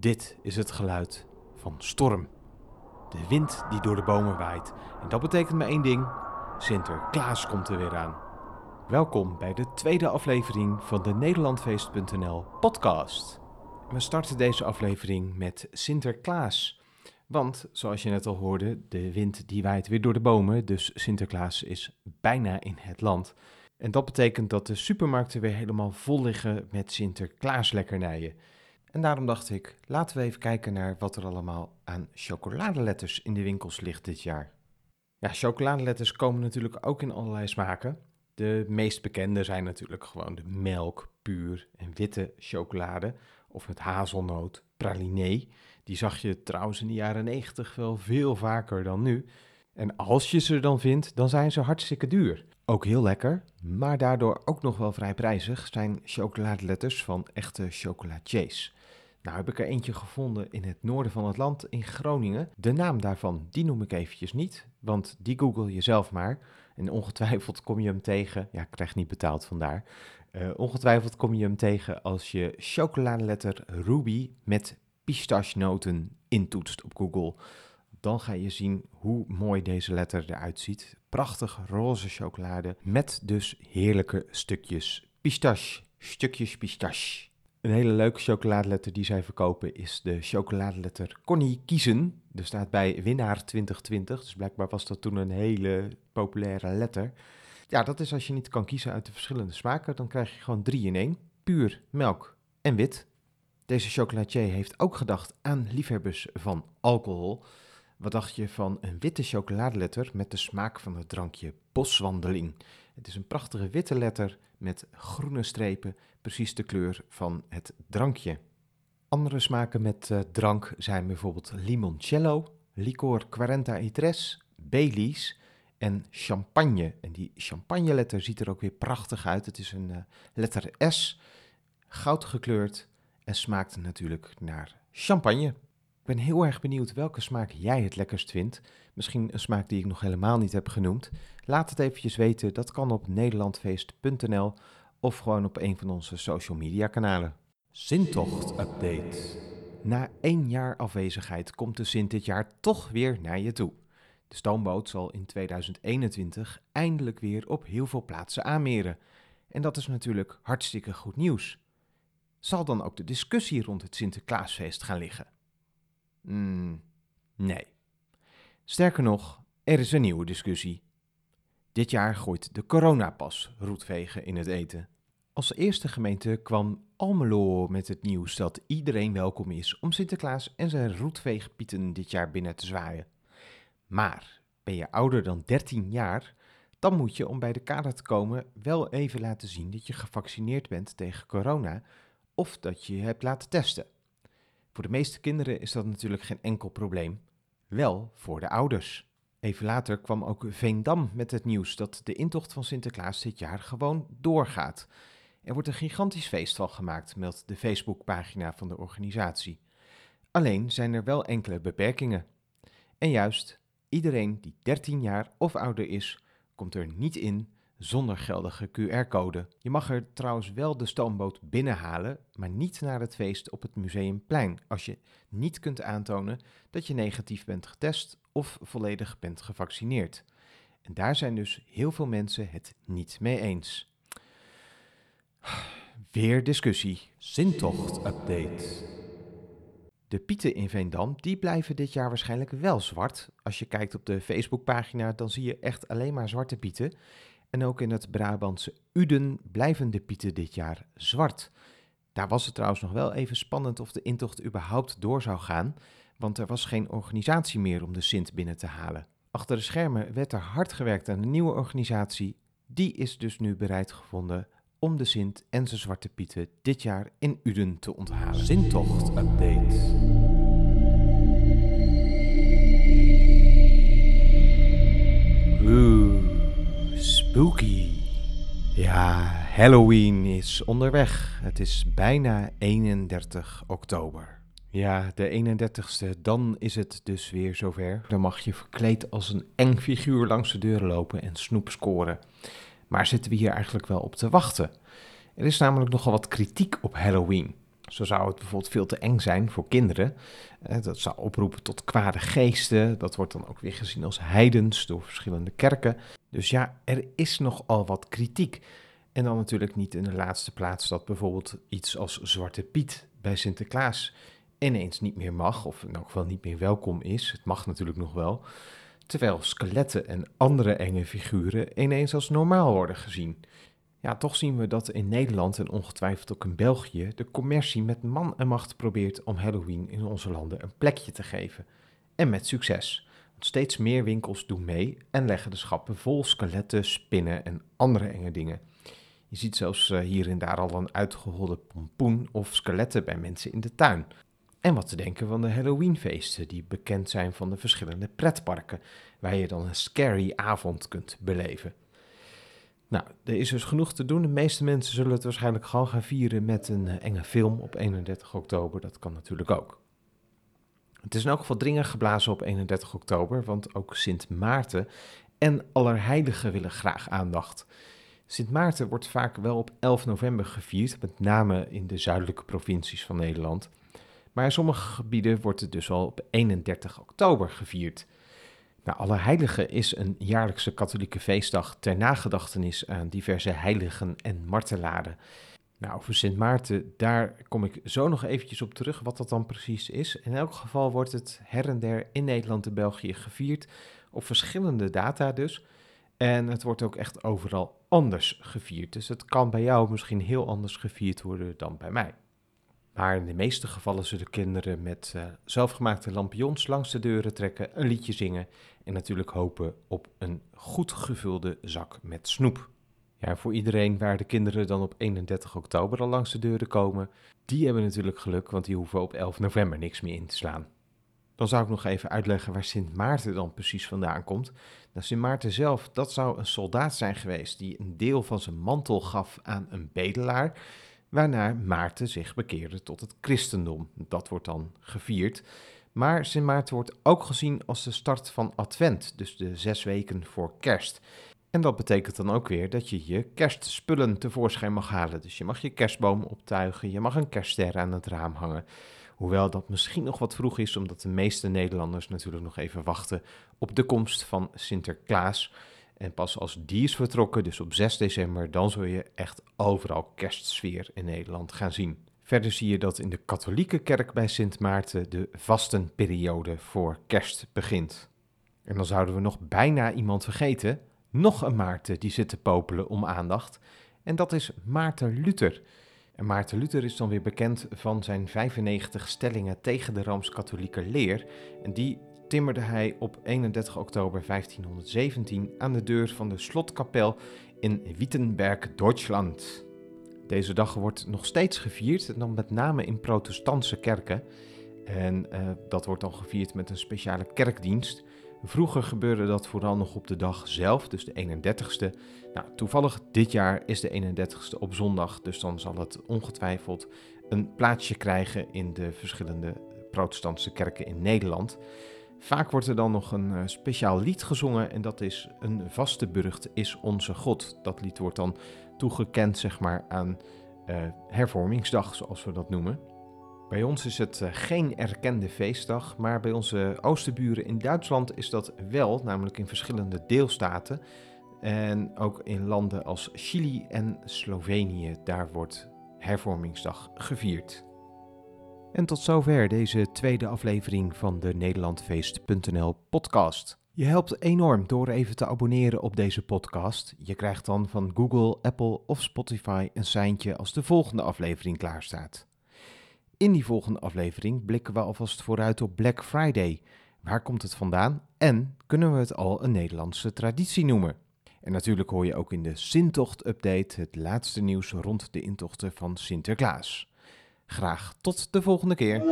Dit is het geluid van storm. De wind die door de bomen waait. En dat betekent maar één ding: Sinterklaas komt er weer aan. Welkom bij de tweede aflevering van de Nederlandfeest.nl podcast. We starten deze aflevering met Sinterklaas. Want, zoals je net al hoorde, de wind die waait weer door de bomen, dus Sinterklaas is bijna in het land. En dat betekent dat de supermarkten weer helemaal vol liggen met Sinterklaas-lekkernijen. En daarom dacht ik, laten we even kijken naar wat er allemaal aan chocoladeletters in de winkels ligt dit jaar. Ja, chocoladeletters komen natuurlijk ook in allerlei smaken. De meest bekende zijn natuurlijk gewoon de melk, puur en witte chocolade. Of met hazelnoot, praliné. Die zag je trouwens in de jaren 90 wel veel vaker dan nu. En als je ze dan vindt, dan zijn ze hartstikke duur. Ook heel lekker, maar daardoor ook nog wel vrij prijzig zijn chocoladeletters van echte chocolatiers. Nou heb ik er eentje gevonden in het noorden van het land, in Groningen. De naam daarvan, die noem ik eventjes niet, want die google je zelf maar. En ongetwijfeld kom je hem tegen, ja, ik krijg niet betaald vandaar. Uh, ongetwijfeld kom je hem tegen als je chocoladeletter Ruby met pistachenoten intoetst op Google. Dan ga je zien hoe mooi deze letter eruit ziet. Prachtig roze chocolade met dus heerlijke stukjes pistache. Stukjes pistache. Een hele leuke chocoladeletter die zij verkopen is de chocoladeletter Connie Kiezen. Er staat bij winnaar 2020, dus blijkbaar was dat toen een hele populaire letter. Ja, dat is als je niet kan kiezen uit de verschillende smaken, dan krijg je gewoon drie in één. Puur, melk en wit. Deze chocolatier heeft ook gedacht aan liefhebbers van alcohol. Wat dacht je van een witte chocoladeletter met de smaak van het drankje Boswandeling? Het is een prachtige witte letter met groene strepen, precies de kleur van het drankje. Andere smaken met uh, drank zijn bijvoorbeeld limoncello, licor 40 Itres, Baileys en champagne. En die champagne letter ziet er ook weer prachtig uit. Het is een uh, letter S, goud gekleurd en smaakt natuurlijk naar champagne. Ben heel erg benieuwd welke smaak jij het lekkerst vindt. Misschien een smaak die ik nog helemaal niet heb genoemd. Laat het eventjes weten. Dat kan op nederlandfeest.nl of gewoon op een van onze social media kanalen. Zintocht update. Na één jaar afwezigheid komt de Sint dit jaar toch weer naar je toe. De stoomboot zal in 2021 eindelijk weer op heel veel plaatsen aanmeren. En dat is natuurlijk hartstikke goed nieuws. Zal dan ook de discussie rond het Sinterklaasfeest gaan liggen? Mm, nee. Sterker nog, er is een nieuwe discussie. Dit jaar gooit de coronapas roetvegen in het eten. Als eerste gemeente kwam Almelo met het nieuws dat iedereen welkom is om Sinterklaas en zijn roetveegpieten dit jaar binnen te zwaaien. Maar ben je ouder dan 13 jaar, dan moet je om bij de kader te komen wel even laten zien dat je gevaccineerd bent tegen corona of dat je je hebt laten testen. Voor de meeste kinderen is dat natuurlijk geen enkel probleem, wel voor de ouders. Even later kwam ook Veendam met het nieuws dat de intocht van Sinterklaas dit jaar gewoon doorgaat. Er wordt een gigantisch feest gemaakt, meldt de Facebookpagina van de organisatie. Alleen zijn er wel enkele beperkingen. En juist, iedereen die 13 jaar of ouder is, komt er niet in zonder geldige QR-code. Je mag er trouwens wel de stoomboot binnenhalen, maar niet naar het feest op het Museumplein als je niet kunt aantonen dat je negatief bent getest of volledig bent gevaccineerd. En daar zijn dus heel veel mensen het niet mee eens. Weer discussie. Zintocht update. De pieten in Veendam, die blijven dit jaar waarschijnlijk wel zwart. Als je kijkt op de Facebookpagina, dan zie je echt alleen maar zwarte pieten. En ook in het Brabantse Uden blijven de pieten dit jaar zwart. Daar was het trouwens nog wel even spannend of de intocht überhaupt door zou gaan, want er was geen organisatie meer om de Sint binnen te halen. Achter de schermen werd er hard gewerkt aan een nieuwe organisatie. Die is dus nu bereid gevonden om de Sint en zijn zwarte pieten dit jaar in Uden te onthalen. Zintocht update. Spooky. Ja, Halloween is onderweg. Het is bijna 31 oktober. Ja, de 31ste, dan is het dus weer zover. Dan mag je verkleed als een eng figuur langs de deuren lopen en snoep scoren. Maar zitten we hier eigenlijk wel op te wachten? Er is namelijk nogal wat kritiek op Halloween. Zo zou het bijvoorbeeld veel te eng zijn voor kinderen. Eh, dat zou oproepen tot kwade geesten. Dat wordt dan ook weer gezien als heidens door verschillende kerken. Dus ja, er is nogal wat kritiek. En dan natuurlijk niet in de laatste plaats dat bijvoorbeeld iets als Zwarte Piet bij Sinterklaas ineens niet meer mag, of in elk geval niet meer welkom is. Het mag natuurlijk nog wel. Terwijl skeletten en andere enge figuren ineens als normaal worden gezien. Ja, toch zien we dat in Nederland en ongetwijfeld ook in België de commercie met man en macht probeert om Halloween in onze landen een plekje te geven. En met succes. Steeds meer winkels doen mee en leggen de schappen vol skeletten, spinnen en andere enge dingen. Je ziet zelfs eh, hier en daar al een uitgeholde pompoen of skeletten bij mensen in de tuin. En wat te denken van de Halloweenfeesten, die bekend zijn van de verschillende pretparken, waar je dan een scary avond kunt beleven. Nou, er is dus genoeg te doen. De meeste mensen zullen het waarschijnlijk gewoon gaan vieren met een enge film op 31 oktober. Dat kan natuurlijk ook. Het is in elk geval dringend geblazen op 31 oktober, want ook Sint Maarten en Allerheiligen willen graag aandacht. Sint Maarten wordt vaak wel op 11 november gevierd, met name in de zuidelijke provincies van Nederland. Maar in sommige gebieden wordt het dus al op 31 oktober gevierd. Nou, Allerheiligen is een jaarlijkse katholieke feestdag ter nagedachtenis aan diverse heiligen en martelaren. Nou, over Sint Maarten, daar kom ik zo nog eventjes op terug, wat dat dan precies is. In elk geval wordt het her en der in Nederland en België gevierd, op verschillende data dus. En het wordt ook echt overal anders gevierd. Dus het kan bij jou misschien heel anders gevierd worden dan bij mij. Maar in de meeste gevallen zullen kinderen met uh, zelfgemaakte lampions langs de deuren trekken, een liedje zingen en natuurlijk hopen op een goed gevulde zak met snoep. Ja, voor iedereen waar de kinderen dan op 31 oktober al langs de deuren komen, die hebben natuurlijk geluk, want die hoeven op 11 november niks meer in te slaan. Dan zou ik nog even uitleggen waar Sint Maarten dan precies vandaan komt. Nou, Sint Maarten zelf, dat zou een soldaat zijn geweest die een deel van zijn mantel gaf aan een bedelaar waarna Maarten zich bekeerde tot het christendom. Dat wordt dan gevierd. Maar Sint Maarten wordt ook gezien als de start van Advent, dus de zes weken voor kerst. En dat betekent dan ook weer dat je je kerstspullen tevoorschijn mag halen. Dus je mag je kerstboom optuigen, je mag een kerstster aan het raam hangen. Hoewel dat misschien nog wat vroeg is, omdat de meeste Nederlanders natuurlijk nog even wachten op de komst van Sinterklaas. En pas als die is vertrokken, dus op 6 december, dan zul je echt overal kerstsfeer in Nederland gaan zien. Verder zie je dat in de katholieke kerk bij Sint Maarten de vastenperiode voor kerst begint. En dan zouden we nog bijna iemand vergeten, nog een Maarten die zit te popelen om aandacht. En dat is Maarten Luther. En Maarten Luther is dan weer bekend van zijn 95 stellingen tegen de rooms-katholieke leer. En die timmerde hij op 31 oktober 1517 aan de deur van de slotkapel in Wittenberg, Duitsland. Deze dag wordt nog steeds gevierd, en dan met name in protestantse kerken. En uh, dat wordt dan gevierd met een speciale kerkdienst. Vroeger gebeurde dat vooral nog op de dag zelf, dus de 31ste. Nou, toevallig dit jaar is de 31ste op zondag, dus dan zal het ongetwijfeld een plaatsje krijgen in de verschillende protestantse kerken in Nederland. Vaak wordt er dan nog een uh, speciaal lied gezongen en dat is Een vaste burcht is onze God. Dat lied wordt dan toegekend zeg maar aan uh, hervormingsdag zoals we dat noemen. Bij ons is het uh, geen erkende feestdag, maar bij onze oosterburen in Duitsland is dat wel, namelijk in verschillende deelstaten. En ook in landen als Chili en Slovenië, daar wordt hervormingsdag gevierd. En tot zover deze tweede aflevering van de Nederlandfeest.nl podcast. Je helpt enorm door even te abonneren op deze podcast. Je krijgt dan van Google, Apple of Spotify een seintje als de volgende aflevering klaar staat. In die volgende aflevering blikken we alvast vooruit op Black Friday. Waar komt het vandaan en kunnen we het al een Nederlandse traditie noemen? En natuurlijk hoor je ook in de Sintocht-update het laatste nieuws rond de intochten van Sinterklaas. Graag tot de volgende keer.